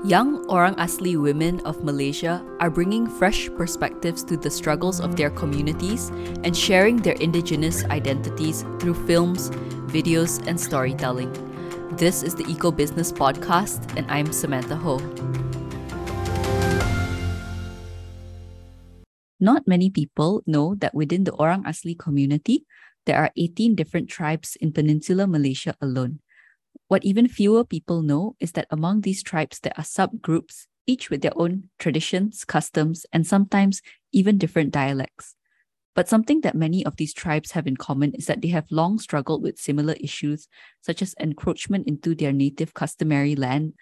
Young Orang Asli women of Malaysia are bringing fresh perspectives to the struggles of their communities and sharing their indigenous identities through films, videos, and storytelling. This is the Eco Business Podcast, and I'm Samantha Ho. Not many people know that within the Orang Asli community, there are 18 different tribes in Peninsular Malaysia alone. What even fewer people know is that among these tribes, there are subgroups, each with their own traditions, customs, and sometimes even different dialects. But something that many of these tribes have in common is that they have long struggled with similar issues, such as encroachment into their native customary land.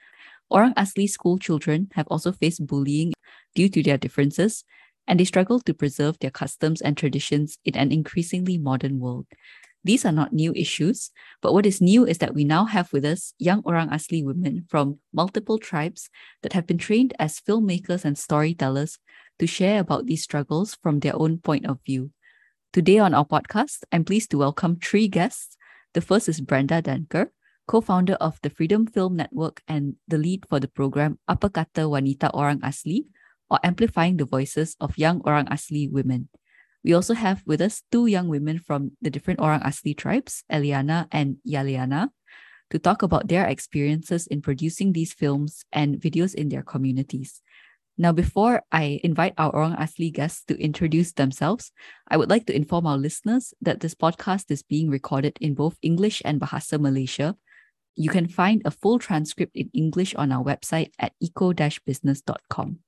Orang Asli school children have also faced bullying due to their differences, and they struggle to preserve their customs and traditions in an increasingly modern world. These are not new issues, but what is new is that we now have with us young Orang Asli women from multiple tribes that have been trained as filmmakers and storytellers to share about these struggles from their own point of view. Today on our podcast, I'm pleased to welcome three guests. The first is Brenda Danker, co-founder of the Freedom Film Network and the lead for the program Apa Kata Wanita Orang Asli, or amplifying the voices of young Orang Asli women. We also have with us two young women from the different Orang Asli tribes, Eliana and Yaliana, to talk about their experiences in producing these films and videos in their communities. Now, before I invite our Orang Asli guests to introduce themselves, I would like to inform our listeners that this podcast is being recorded in both English and Bahasa Malaysia. You can find a full transcript in English on our website at eco-business.com.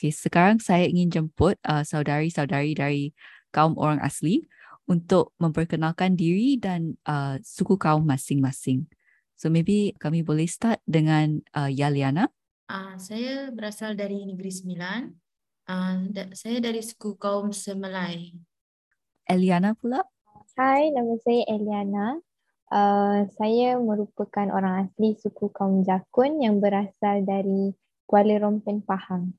Okay, sekarang saya ingin jemput uh, saudari-saudari dari kaum orang asli untuk memperkenalkan diri dan uh, suku kaum masing-masing. So maybe kami boleh start dengan uh, Yaliana. Uh, saya berasal dari Negeri Sembilan. Uh, da- saya dari suku kaum Semelai. Eliana pula. Hai, nama saya Eliana. Uh, saya merupakan orang asli suku kaum Jakun yang berasal dari Kuala Rompen, Pahang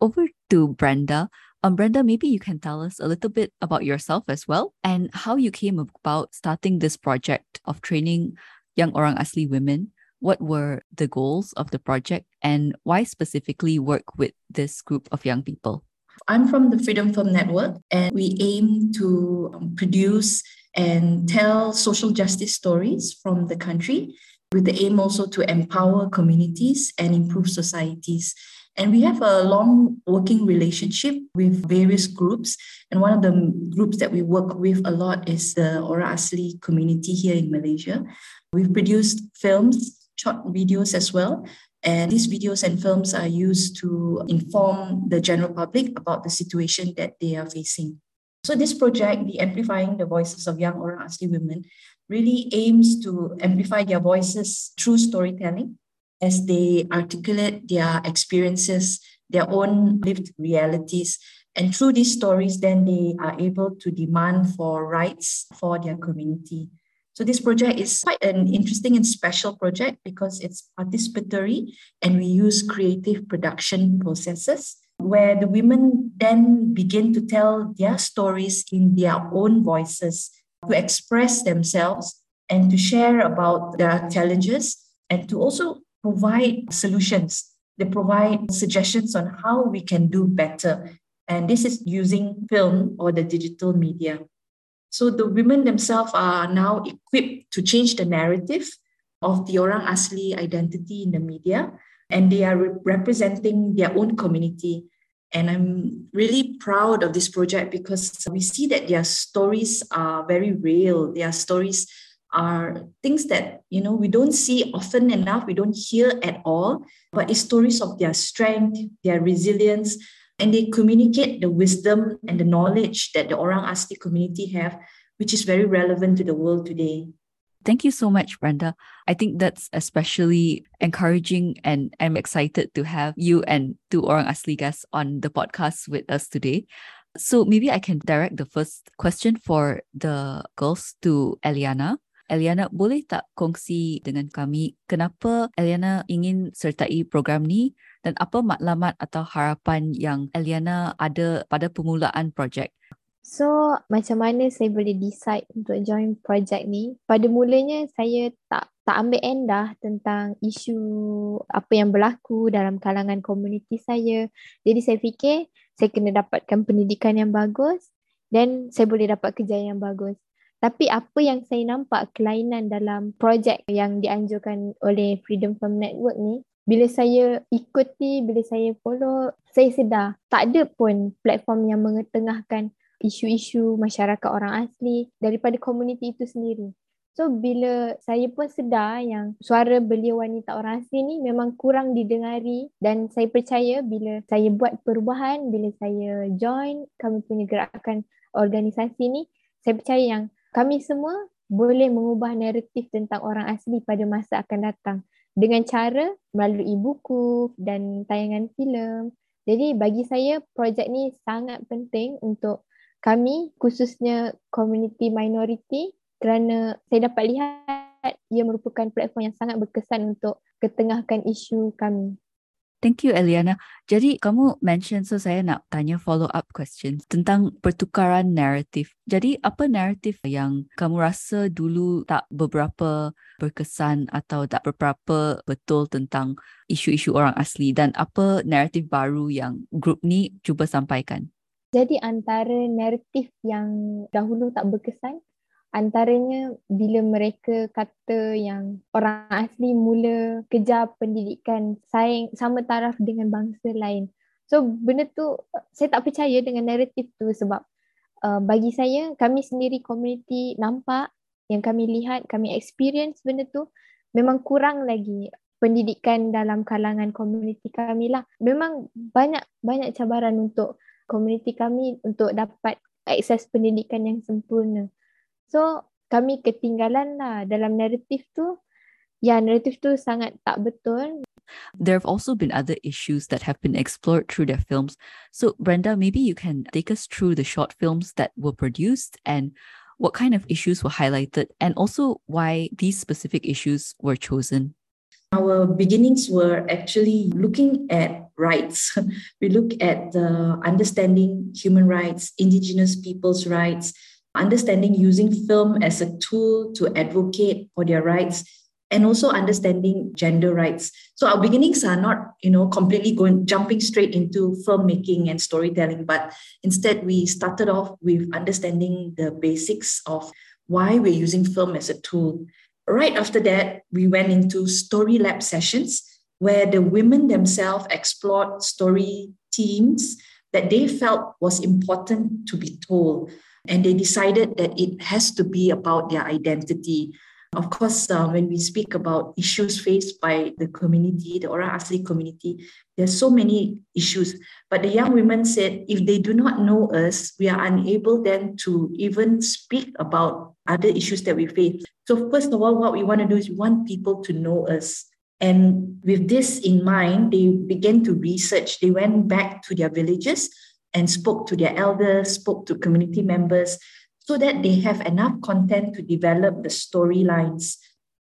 over to Brenda. Um, Brenda, maybe you can tell us a little bit about yourself as well and how you came about starting this project of training young Orang Asli women. What were the goals of the project and why specifically work with this group of young people? I'm from the Freedom Film Network, and we aim to um, produce and tell social justice stories from the country with the aim also to empower communities and improve societies. And we have a long working relationship with various groups. And one of the groups that we work with a lot is the Ora Asli community here in Malaysia. We've produced films, short videos as well. And these videos and films are used to inform the general public about the situation that they are facing. So this project, the Amplifying the Voices of Young Orang Asli Women, really aims to amplify their voices through storytelling as they articulate their experiences, their own lived realities. And through these stories, then they are able to demand for rights for their community. So this project is quite an interesting and special project because it's participatory and we use creative production processes where the women then begin to tell their stories in their own voices, to express themselves and to share about their challenges and to also provide solutions. They provide suggestions on how we can do better. And this is using film or the digital media. So the women themselves are now equipped to change the narrative of the Orang Asli identity in the media, and they are re- representing their own community. And I'm really proud of this project because we see that their stories are very real. Their stories are things that you know we don't see often enough we don't hear at all but it's stories of their strength their resilience and they communicate the wisdom and the knowledge that the orang asli community have which is very relevant to the world today Thank you so much, Brenda. I think that's especially encouraging, and I'm excited to have you and two Orang Asli guests on the podcast with us today. So maybe I can direct the first question for the girls to Eliana. Eliana, boleh tak kongsi dengan kami kenapa Eliana ingin sertai program ni dan apa maklumat atau harapan yang Eliana ada pada permulaan projek? So macam mana saya boleh decide untuk join project ni? Pada mulanya saya tak tak ambil endah tentang isu apa yang berlaku dalam kalangan komuniti saya. Jadi saya fikir saya kena dapatkan pendidikan yang bagus dan saya boleh dapat kerja yang bagus. Tapi apa yang saya nampak kelainan dalam projek yang dianjurkan oleh Freedom From Network ni, bila saya ikuti, bila saya follow, saya sedar tak ada pun platform yang mengetengahkan isu-isu masyarakat orang asli daripada komuniti itu sendiri. So bila saya pun sedar yang suara belia wanita orang asli ni memang kurang didengari dan saya percaya bila saya buat perubahan, bila saya join kami punya gerakan organisasi ni, saya percaya yang kami semua boleh mengubah naratif tentang orang asli pada masa akan datang dengan cara melalui buku dan tayangan filem. Jadi bagi saya projek ni sangat penting untuk kami khususnya community minority kerana saya dapat lihat ia merupakan platform yang sangat berkesan untuk ketengahkan isu kami. Thank you Eliana. Jadi kamu mention so saya nak tanya follow up questions tentang pertukaran naratif. Jadi apa naratif yang kamu rasa dulu tak beberapa berkesan atau tak beberapa betul tentang isu-isu orang asli dan apa naratif baru yang grup ni cuba sampaikan? Jadi antara naratif yang dahulu tak berkesan antaranya bila mereka kata yang orang asli mula kejar pendidikan saing sama taraf dengan bangsa lain. So benda tu saya tak percaya dengan naratif tu sebab uh, bagi saya kami sendiri community nampak yang kami lihat kami experience benda tu memang kurang lagi pendidikan dalam kalangan community kami lah. Memang banyak banyak cabaran untuk komuniti kami untuk dapat akses pendidikan yang sempurna. So kami ketinggalan lah dalam naratif tu. Ya, naratif tu sangat tak betul. There have also been other issues that have been explored through their films. So, Brenda, maybe you can take us through the short films that were produced and what kind of issues were highlighted, and also why these specific issues were chosen. Our beginnings were actually looking at rights. we look at the understanding human rights, indigenous people's rights, understanding using film as a tool to advocate for their rights, and also understanding gender rights. So our beginnings are not, you know, completely going jumping straight into filmmaking and storytelling, but instead we started off with understanding the basics of why we're using film as a tool right after that, we went into story lab sessions where the women themselves explored story themes that they felt was important to be told. And they decided that it has to be about their identity. Of course, uh, when we speak about issues faced by the community, the Orang Asli community, there's so many issues. But the young women said if they do not know us, we are unable then to even speak about other issues that we face. So, first of all, what we want to do is we want people to know us. And with this in mind, they began to research. They went back to their villages and spoke to their elders, spoke to community members, so that they have enough content to develop the storylines.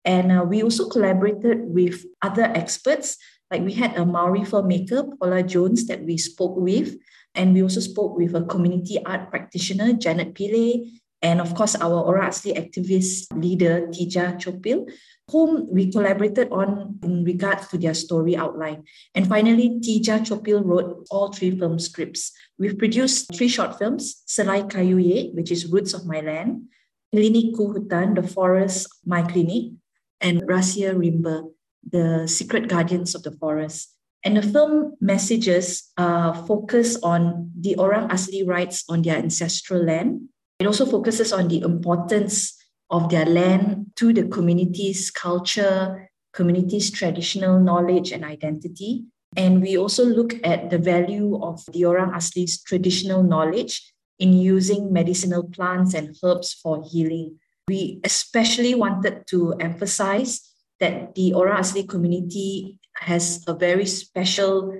And uh, we also collaborated with other experts like we had a Maori filmmaker, Paula Jones, that we spoke with. And we also spoke with a community art practitioner, Janet Pile, and of course, our Ora Asli activist leader, Tija Chopil, whom we collaborated on in regards to their story outline. And finally, Tija Chopil wrote all three film scripts. We've produced three short films, Selai Kayuye, which is Roots of My Land, Klinik Kuhutan, The Forest, My Clinic, and Rasia Rimba, the secret guardians of the forest. And the film messages uh, focus on the Orang Asli rights on their ancestral land. It also focuses on the importance of their land to the community's culture, community's traditional knowledge and identity. And we also look at the value of the Orang Asli's traditional knowledge in using medicinal plants and herbs for healing. We especially wanted to emphasize that the Orang Asli community has a very special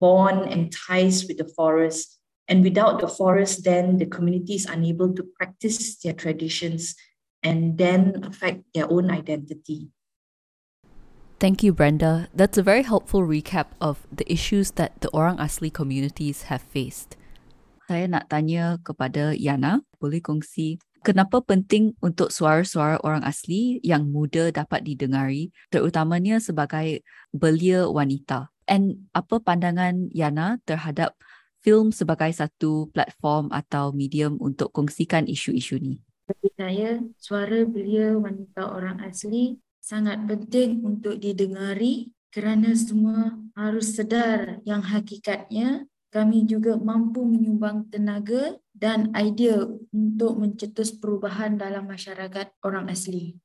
bond and ties with the forest. And without the forest, then the community is unable to practice their traditions and then affect their own identity. Thank you, Brenda. That's a very helpful recap of the issues that the Orang Asli communities have faced. saya nak tanya kepada Yana, boleh kongsi kenapa penting untuk suara-suara orang asli yang muda dapat didengari, terutamanya sebagai belia wanita? And apa pandangan Yana terhadap film sebagai satu platform atau medium untuk kongsikan isu-isu ni? Bagi saya, suara belia wanita orang asli sangat penting untuk didengari kerana semua harus sedar yang hakikatnya kami juga mampu menyumbang tenaga dan idea untuk mencetus perubahan dalam masyarakat orang asli.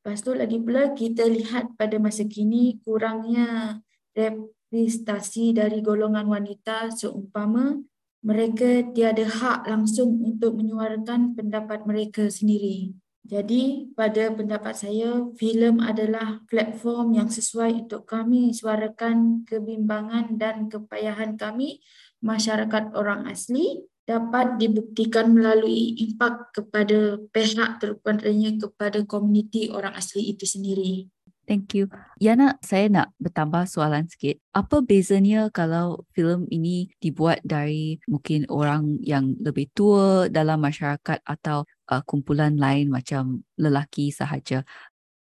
Lepas tu lagi pula kita lihat pada masa kini kurangnya representasi dari golongan wanita seumpama mereka tiada hak langsung untuk menyuarakan pendapat mereka sendiri. Jadi pada pendapat saya, filem adalah platform yang sesuai untuk kami suarakan kebimbangan dan kepayahan kami masyarakat orang asli dapat dibuktikan melalui impak kepada pihak terutamanya kepada komuniti orang asli itu sendiri. Thank you. Yana, saya nak bertambah soalan sikit. Apa bezanya kalau filem ini dibuat dari mungkin orang yang lebih tua dalam masyarakat atau uh, kumpulan lain macam lelaki sahaja?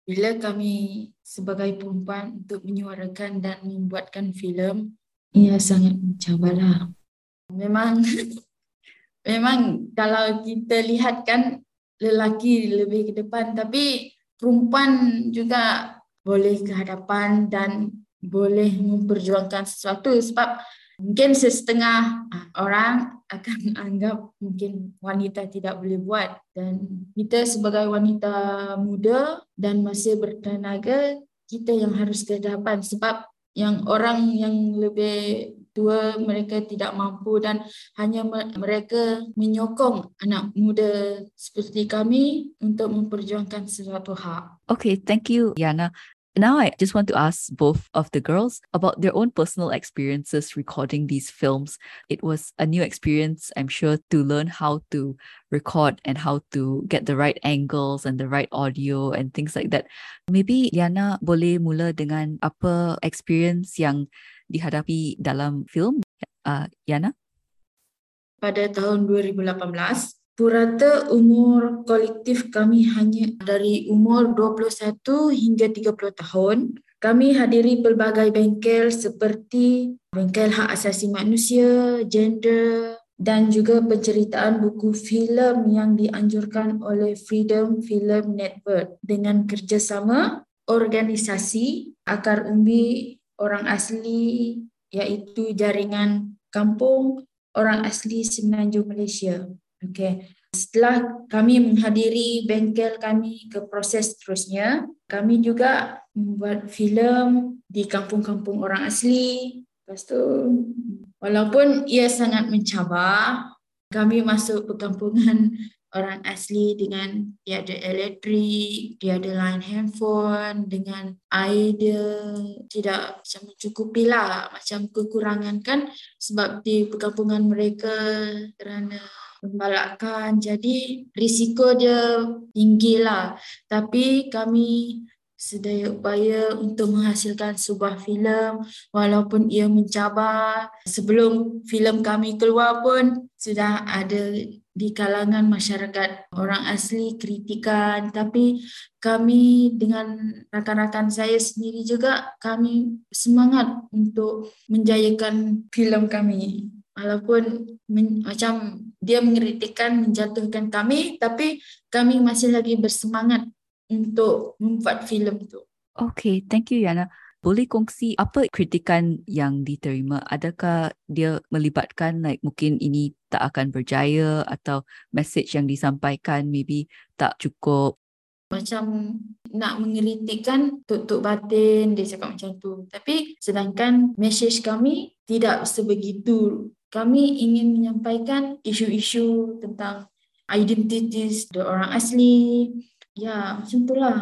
Bila kami sebagai perempuan untuk menyuarakan dan membuatkan filem, ia sangat mencabarlah. Memang memang kalau kita lihat kan lelaki lebih ke depan tapi perempuan juga boleh ke hadapan dan boleh memperjuangkan sesuatu sebab mungkin setengah ah, orang akan anggap mungkin wanita tidak boleh buat dan kita sebagai wanita muda dan masih bertenaga kita yang harus ke hadapan sebab yang orang yang lebih tua mereka tidak mampu dan hanya mereka menyokong anak muda seperti kami untuk memperjuangkan sesuatu hak. Okay, thank you Yana. Now I just want to ask both of the girls about their own personal experiences recording these films. It was a new experience, I'm sure, to learn how to record and how to get the right angles and the right audio and things like that. Maybe Yana boleh mula dengan apa experience yang dihadapi dalam film? Uh, Yana? Pada tahun 2018, Purata umur kolektif kami hanya dari umur 21 hingga 30 tahun. Kami hadiri pelbagai bengkel seperti bengkel hak asasi manusia, gender dan juga penceritaan buku filem yang dianjurkan oleh Freedom Film Network dengan kerjasama organisasi akar umbi orang asli iaitu jaringan kampung orang asli Semenanjung Malaysia. Okay. Setelah kami menghadiri bengkel kami ke proses seterusnya, kami juga membuat filem di kampung-kampung orang asli. Lepas tu, walaupun ia sangat mencabar, kami masuk perkampungan orang asli dengan dia ada elektrik, dia ada line handphone, dengan air dia tidak macam mencukupi lah, macam kekurangan kan sebab di perkampungan mereka kerana membalakkan. Jadi risiko dia tinggi lah. Tapi kami sedaya upaya untuk menghasilkan sebuah filem walaupun ia mencabar. Sebelum filem kami keluar pun sudah ada di kalangan masyarakat orang asli kritikan tapi kami dengan rakan-rakan saya sendiri juga kami semangat untuk menjayakan filem kami walaupun men, macam dia mengkritikkan menjatuhkan kami tapi kami masih lagi bersemangat untuk membuat filem itu. Okay, thank you Yana. Boleh kongsi apa kritikan yang diterima? Adakah dia melibatkan like mungkin ini tak akan berjaya atau message yang disampaikan maybe tak cukup macam nak mengeritikkan tutup batin dia cakap macam tu tapi sedangkan message kami tidak sebegitu kami ingin menyampaikan isu-isu tentang identities orang asli. Ya, macam itulah.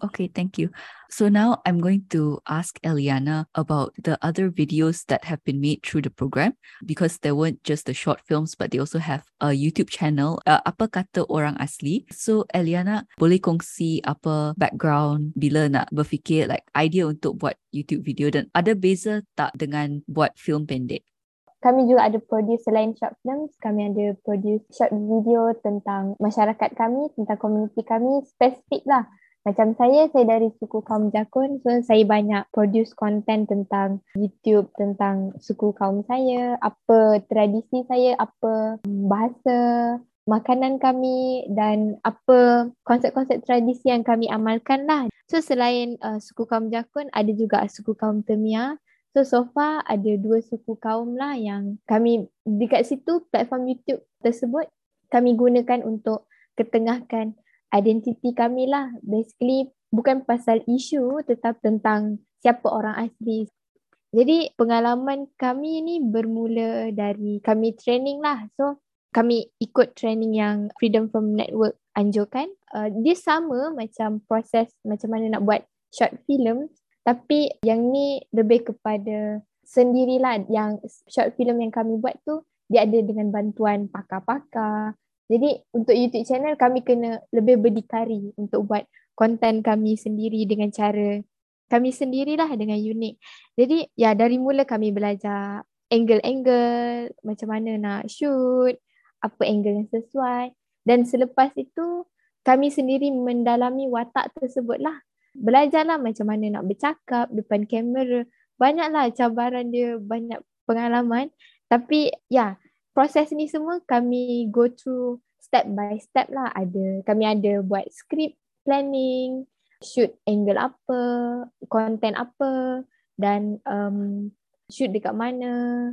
Okay, thank you. So now I'm going to ask Eliana about the other videos that have been made through the program because there weren't just the short films, but they also have a YouTube channel. Uh, apa kata orang asli? So Eliana, boleh kongsi apa background bila nak berfikir like idea untuk buat YouTube video dan ada beza tak dengan buat film pendek? kami juga ada produce selain short films, kami ada produce short video tentang masyarakat kami, tentang komuniti kami spesifik lah. Macam saya, saya dari suku kaum Jakun, so saya banyak produce content tentang YouTube, tentang suku kaum saya, apa tradisi saya, apa bahasa, makanan kami dan apa konsep-konsep tradisi yang kami amalkan lah. So selain uh, suku kaum Jakun, ada juga suku kaum Temia. So so far ada dua suku kaum lah yang kami dekat situ platform YouTube tersebut kami gunakan untuk ketengahkan identiti kami lah. Basically bukan pasal isu tetap tentang siapa orang asli. Jadi pengalaman kami ni bermula dari kami training lah. So kami ikut training yang Freedom from Network anjurkan. Uh, dia sama macam proses macam mana nak buat short film tapi yang ni lebih kepada sendirilah yang short film yang kami buat tu dia ada dengan bantuan pakar-pakar jadi untuk YouTube channel kami kena lebih berdikari untuk buat konten kami sendiri dengan cara kami sendirilah dengan unik. Jadi ya dari mula kami belajar angle-angle, macam mana nak shoot, apa angle yang sesuai. Dan selepas itu kami sendiri mendalami watak tersebut lah. Belajarlah macam mana nak bercakap depan kamera. Banyaklah cabaran dia, banyak pengalaman. Tapi ya proses ni semua kami go through step by step lah. Ada kami ada buat script planning shoot angle apa content apa dan um, shoot dekat mana.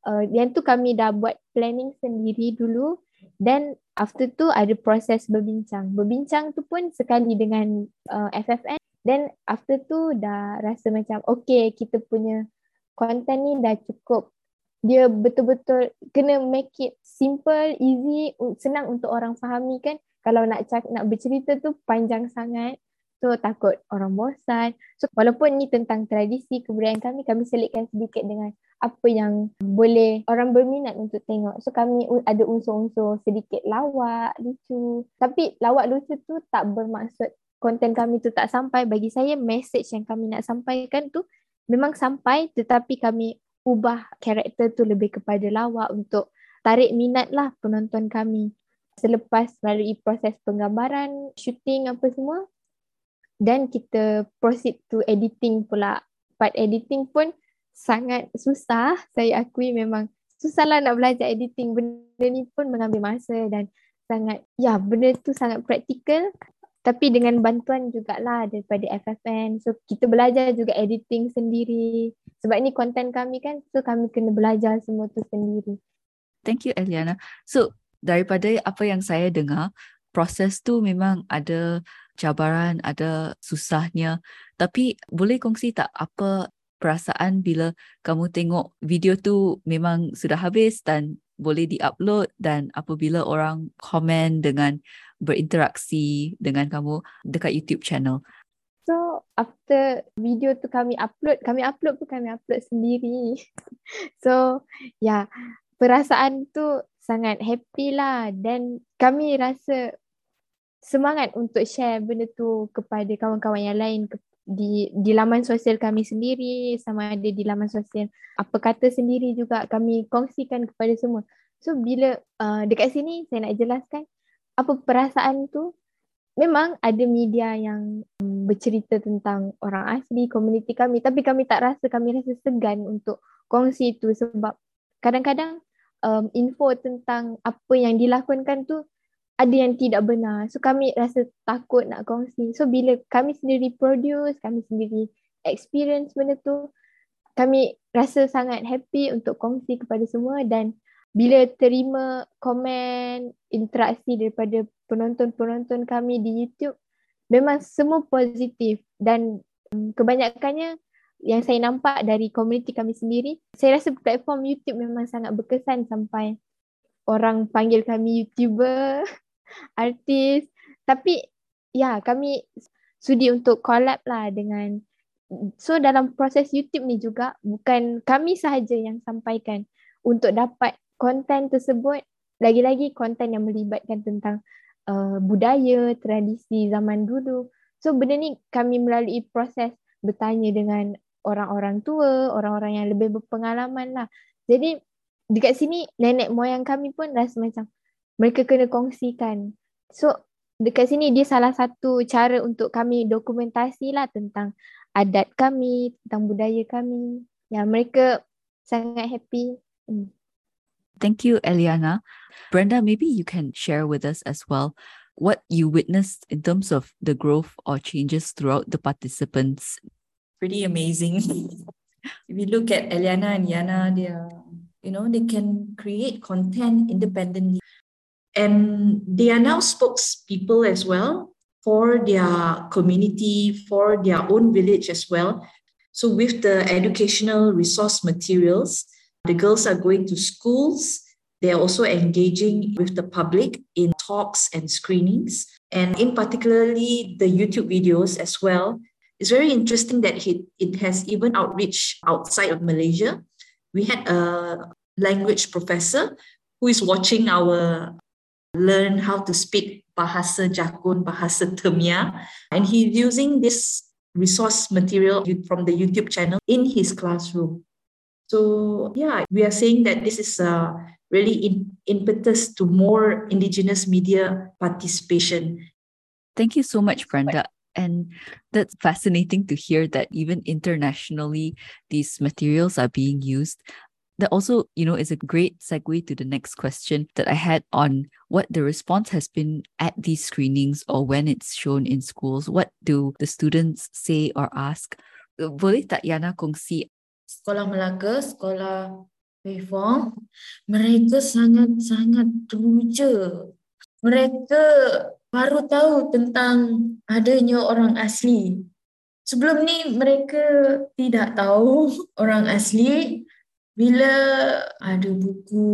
Uh, yang tu kami dah buat planning sendiri dulu. Dan after tu ada proses berbincang. Berbincang tu pun sekali dengan uh, FFN dan after tu dah rasa macam okay kita punya content ni dah cukup dia betul-betul kena make it simple, easy, senang untuk orang fahami kan. Kalau nak cak, nak bercerita tu panjang sangat. So takut orang bosan. So walaupun ni tentang tradisi kebudayaan kami, kami selitkan sedikit dengan apa yang boleh orang berminat untuk tengok. So kami ada unsur-unsur sedikit lawak, lucu. Tapi lawak lucu tu tak bermaksud konten kami tu tak sampai. Bagi saya message yang kami nak sampaikan tu memang sampai tetapi kami ubah karakter tu lebih kepada lawak untuk tarik minat lah penonton kami selepas melalui proses penggambaran, shooting apa semua dan kita proceed to editing pula. Part editing pun sangat susah. Saya akui memang susahlah nak belajar editing. Benda ni pun mengambil masa dan sangat, ya benda tu sangat praktikal tapi dengan bantuan jugalah daripada FFN. So kita belajar juga editing sendiri. Sebab ni konten kami kan, so kami kena belajar semua tu sendiri. Thank you Eliana. So daripada apa yang saya dengar, proses tu memang ada cabaran, ada susahnya. Tapi boleh kongsi tak apa perasaan bila kamu tengok video tu memang sudah habis dan boleh diupload dan apabila orang komen dengan berinteraksi dengan kamu dekat YouTube channel. So after video tu kami upload, kami upload pun kami upload sendiri. so yeah, perasaan tu sangat happy lah dan kami rasa semangat untuk share benda tu kepada kawan-kawan yang lain di di laman sosial kami sendiri sama ada di laman sosial apa kata sendiri juga kami kongsikan kepada semua. So bila uh, dekat sini saya nak jelaskan apa perasaan tu? Memang ada media yang um, bercerita tentang orang asli komuniti kami tapi kami tak rasa kami rasa segan untuk kongsi tu sebab kadang-kadang um, info tentang apa yang dilakonkan tu ada yang tidak benar. So kami rasa takut nak kongsi. So bila kami sendiri produce kami sendiri experience benda tu kami rasa sangat happy untuk kongsi kepada semua dan bila terima komen interaksi daripada penonton-penonton kami di YouTube memang semua positif. Dan um, kebanyakannya yang saya nampak dari komuniti kami sendiri saya rasa platform YouTube memang sangat berkesan sampai orang panggil kami YouTuber artis. Tapi ya kami sudi untuk collab lah dengan so dalam proses YouTube ni juga bukan kami sahaja yang sampaikan untuk dapat konten tersebut lagi-lagi konten yang melibatkan tentang uh, budaya, tradisi zaman dulu. So benda ni kami melalui proses bertanya dengan orang-orang tua, orang-orang yang lebih berpengalaman lah. Jadi dekat sini nenek moyang kami pun rasa macam mereka kena kongsikan. So dekat sini dia salah satu cara untuk kami dokumentasi lah tentang adat kami, tentang budaya kami. Ya, mereka sangat happy. Hmm. Thank you, Eliana. Brenda, maybe you can share with us as well what you witnessed in terms of the growth or changes throughout the participants. Pretty amazing. if you look at Eliana and Yana, they are, you know, they can create content independently. And they are now spokespeople as well for their community, for their own village as well. So, with the educational resource materials, the girls are going to schools. They're also engaging with the public in talks and screenings. And in particularly the YouTube videos as well. It's very interesting that it, it has even outreach outside of Malaysia. We had a language professor who is watching our learn how to speak Bahasa Jakun, Bahasa Temia. And he's using this resource material from the YouTube channel in his classroom. So yeah, we are saying that this is a really in, impetus to more indigenous media participation. Thank you so much, Brenda. And that's fascinating to hear that even internationally, these materials are being used. That also, you know, is a great segue to the next question that I had on what the response has been at these screenings or when it's shown in schools. What do the students say or ask? Boleh tak Yana kongsi sekolah Melaka, sekolah reform, mereka sangat-sangat teruja. Mereka baru tahu tentang adanya orang asli. Sebelum ni mereka tidak tahu orang asli bila ada buku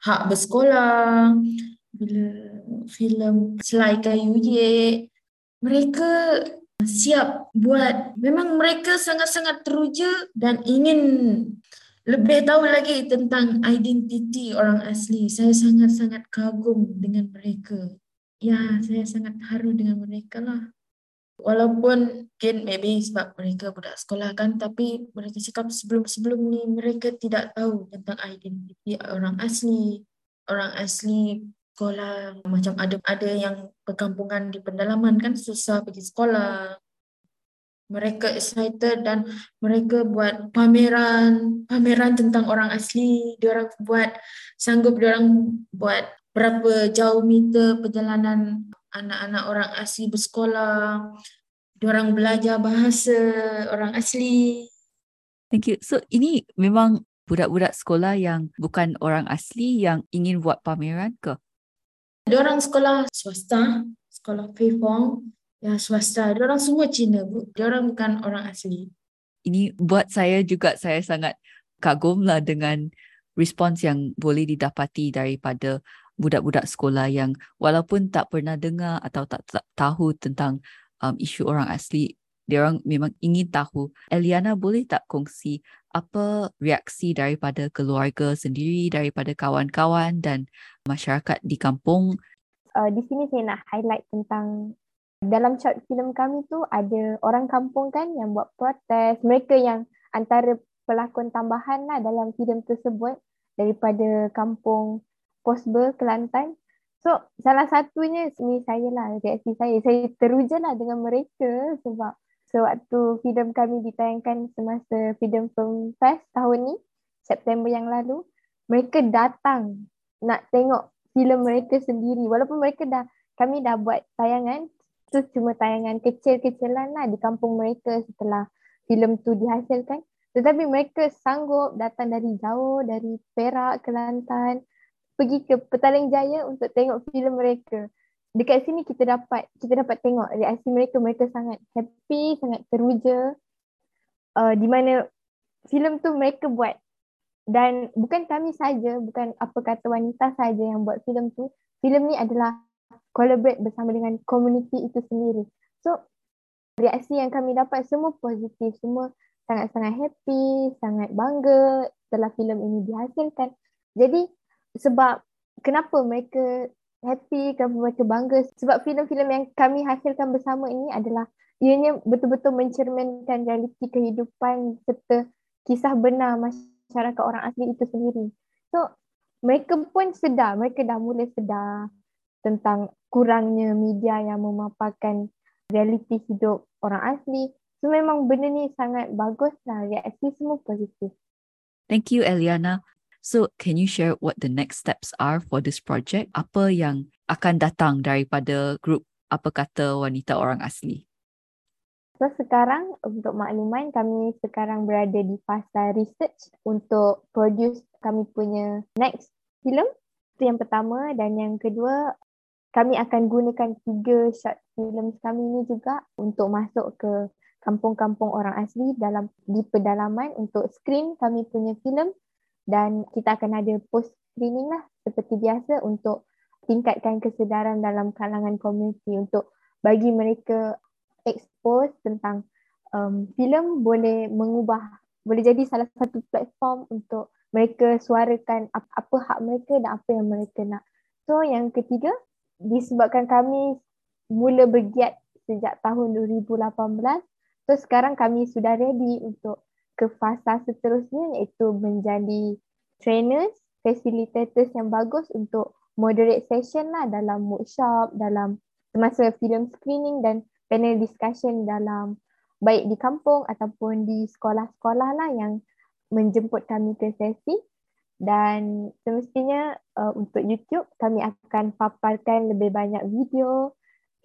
hak bersekolah, bila filem Selai Kayu Ye, mereka siap buat memang mereka sangat-sangat teruja dan ingin lebih tahu lagi tentang identiti orang asli. Saya sangat-sangat kagum dengan mereka. Ya, saya sangat haru dengan mereka lah. Walaupun mungkin maybe sebab mereka budak sekolah kan, tapi mereka cakap sebelum-sebelum ni mereka tidak tahu tentang identiti orang asli. Orang asli sekolah macam ada ada yang perkampungan di pendalaman kan susah pergi sekolah. Mereka excited dan mereka buat pameran pameran tentang orang asli. Dia orang buat sanggup dia orang buat berapa jauh meter perjalanan anak-anak orang asli bersekolah. Dia orang belajar bahasa orang asli. Thank you. So ini memang budak-budak sekolah yang bukan orang asli yang ingin buat pameran ke orang sekolah swasta, sekolah Pei Fong, yang swasta. Dia orang semua Cina, bu. Dia orang bukan orang asli. Ini buat saya juga saya sangat kagum lah dengan respons yang boleh didapati daripada budak-budak sekolah yang walaupun tak pernah dengar atau tak, tak tahu tentang um, isu orang asli, dia orang memang ingin tahu. Eliana boleh tak kongsi apa reaksi daripada keluarga sendiri, daripada kawan-kawan dan masyarakat di kampung? Uh, di sini saya nak highlight tentang dalam short film kami tu ada orang kampung kan yang buat protes. Mereka yang antara pelakon tambahan lah dalam filem tersebut daripada kampung Posber, Kelantan. So salah satunya ni saya lah, reaksi saya. Saya teruja lah dengan mereka sebab sewaktu filem kami ditayangkan semasa Freedom Film Fest tahun ni, September yang lalu, mereka datang nak tengok filem mereka sendiri. Walaupun mereka dah, kami dah buat tayangan, tu cuma tayangan kecil-kecilan lah di kampung mereka setelah filem tu dihasilkan. Tetapi mereka sanggup datang dari jauh, dari Perak, Kelantan, pergi ke Petaling Jaya untuk tengok filem mereka dekat sini kita dapat kita dapat tengok reaksi mereka. Mereka sangat happy sangat teruja. Uh, di mana filem tu mereka buat. Dan bukan kami saja bukan apa kata wanita saja yang buat filem tu. Filem ni adalah collaborate bersama dengan komuniti itu sendiri. So reaksi yang kami dapat semua positif. Semua sangat-sangat happy sangat bangga setelah filem ini dihasilkan. Jadi sebab kenapa mereka happy, kami mereka bangga sebab filem-filem yang kami hasilkan bersama ini adalah ianya betul-betul mencerminkan realiti kehidupan serta kisah benar masyarakat orang asli itu sendiri. So mereka pun sedar, mereka dah mula sedar tentang kurangnya media yang memaparkan realiti hidup orang asli. So memang benda ni sangat bagus lah, reaksi semua positif. Thank you Eliana. So can you share what the next steps are for this project? Apa yang akan datang daripada grup Apa Kata Wanita Orang Asli? So sekarang untuk makluman kami sekarang berada di fasa research untuk produce kami punya next film. Itu yang pertama dan yang kedua kami akan gunakan tiga short film kami ni juga untuk masuk ke kampung-kampung orang asli dalam di pedalaman untuk screen kami punya film dan kita akan ada post screening lah seperti biasa untuk tingkatkan kesedaran dalam kalangan komuniti untuk bagi mereka expose tentang um, filem boleh mengubah boleh jadi salah satu platform untuk mereka suarakan apa, apa hak mereka dan apa yang mereka nak. So yang ketiga disebabkan kami mula bergiat sejak tahun 2018 so sekarang kami sudah ready untuk ke fasa seterusnya iaitu menjadi trainers, facilitators yang bagus untuk moderate session lah dalam workshop, dalam semasa film screening dan panel discussion dalam baik di kampung ataupun di sekolah-sekolah lah yang menjemput kami ke sesi. Dan semestinya uh, untuk YouTube kami akan paparkan lebih banyak video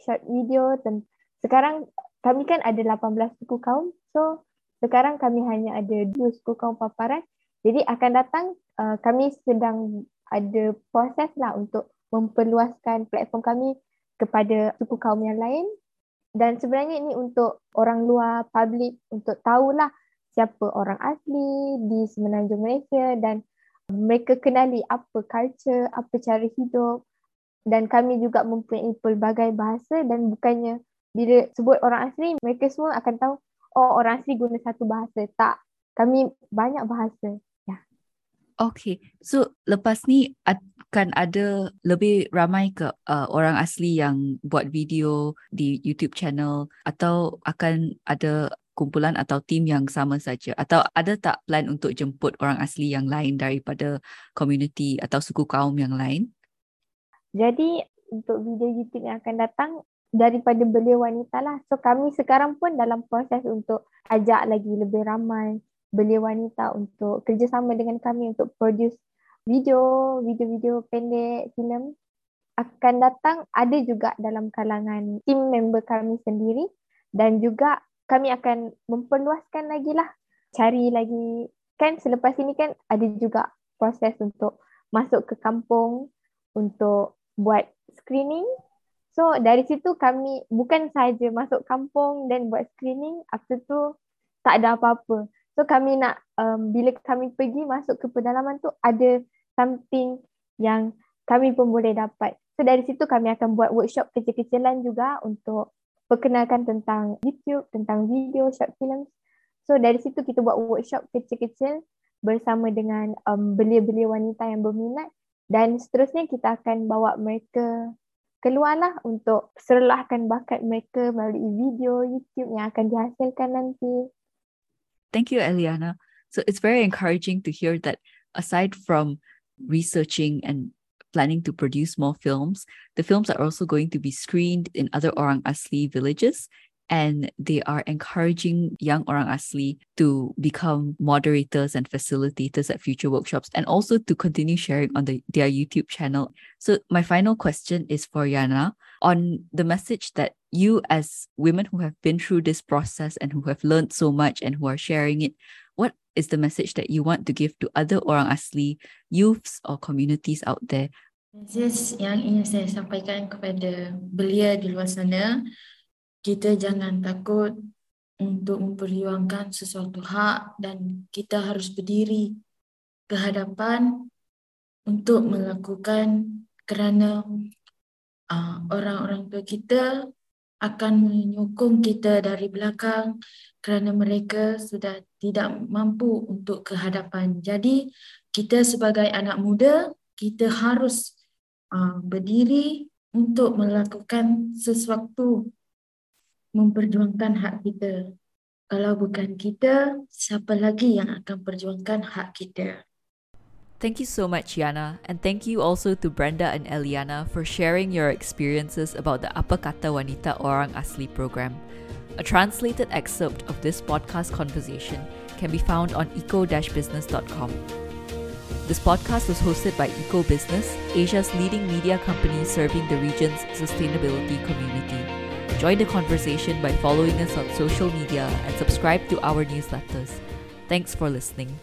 short video. Dan sekarang kami kan ada 18 suku kaum so sekarang kami hanya ada dua suku kaum paparan. Jadi akan datang uh, kami sedang ada proses lah untuk memperluaskan platform kami kepada suku kaum yang lain. Dan sebenarnya ini untuk orang luar public untuk tahulah siapa orang asli di semenanjung Malaysia dan mereka kenali apa culture, apa cara hidup. Dan kami juga mempunyai pelbagai bahasa dan bukannya bila sebut orang asli mereka semua akan tahu oh orang asli guna satu bahasa. Tak, kami banyak bahasa. Okay, so lepas ni akan ada lebih ramai ke uh, orang asli yang buat video di YouTube channel atau akan ada kumpulan atau tim yang sama saja atau ada tak plan untuk jemput orang asli yang lain daripada community atau suku kaum yang lain? Jadi untuk video YouTube yang akan datang daripada belia wanita lah. So kami sekarang pun dalam proses untuk ajak lagi lebih ramai belia wanita untuk kerjasama dengan kami untuk produce video, video-video pendek, filem. Akan datang ada juga dalam kalangan team member kami sendiri. Dan juga kami akan memperluaskan lagi lah. Cari lagi. Kan selepas ini kan ada juga proses untuk masuk ke kampung untuk buat screening so dari situ kami bukan saja masuk kampung dan buat screening after tu tak ada apa-apa So kami nak um, bila kami pergi masuk ke pedalaman tu ada something yang kami pun boleh dapat. So dari situ kami akan buat workshop kecil-kecilan juga untuk perkenalkan tentang YouTube, tentang video, short films. So dari situ kita buat workshop kecil-kecil bersama dengan um, belia-belia wanita yang berminat dan seterusnya kita akan bawa mereka keluarlah untuk serlahkan bakat mereka melalui video YouTube yang akan dihasilkan nanti. Thank you, Eliana. So it's very encouraging to hear that aside from researching and planning to produce more films, the films are also going to be screened in other Orang Asli villages and they are encouraging young Orang Asli to become moderators and facilitators at future workshops and also to continue sharing on the, their YouTube channel. So my final question is for Yana on the message that you as women who have been through this process and who have learned so much and who are sharing it, what is the message that you want to give to other Orang Asli youths or communities out there? Message yang ingin saya sampaikan kepada belia di luar sana kita jangan takut untuk memperjuangkan sesuatu hak dan kita harus berdiri ke hadapan untuk melakukan kerana uh, orang-orang tua kita akan menyokong kita dari belakang kerana mereka sudah tidak mampu untuk ke hadapan. Jadi kita sebagai anak muda kita harus uh, berdiri untuk melakukan sesuatu memperjuangkan hak kita. Kalau bukan kita, siapa lagi yang akan perjuangkan hak kita? Thank you so much, Yana, and thank you also to Brenda and Eliana for sharing your experiences about the Apa Kata Wanita Orang Asli program. A translated excerpt of this podcast conversation can be found on eco-business.com. This podcast was hosted by Eco Business, Asia's leading media company serving the region's sustainability community. Join the conversation by following us on social media and subscribe to our newsletters. Thanks for listening.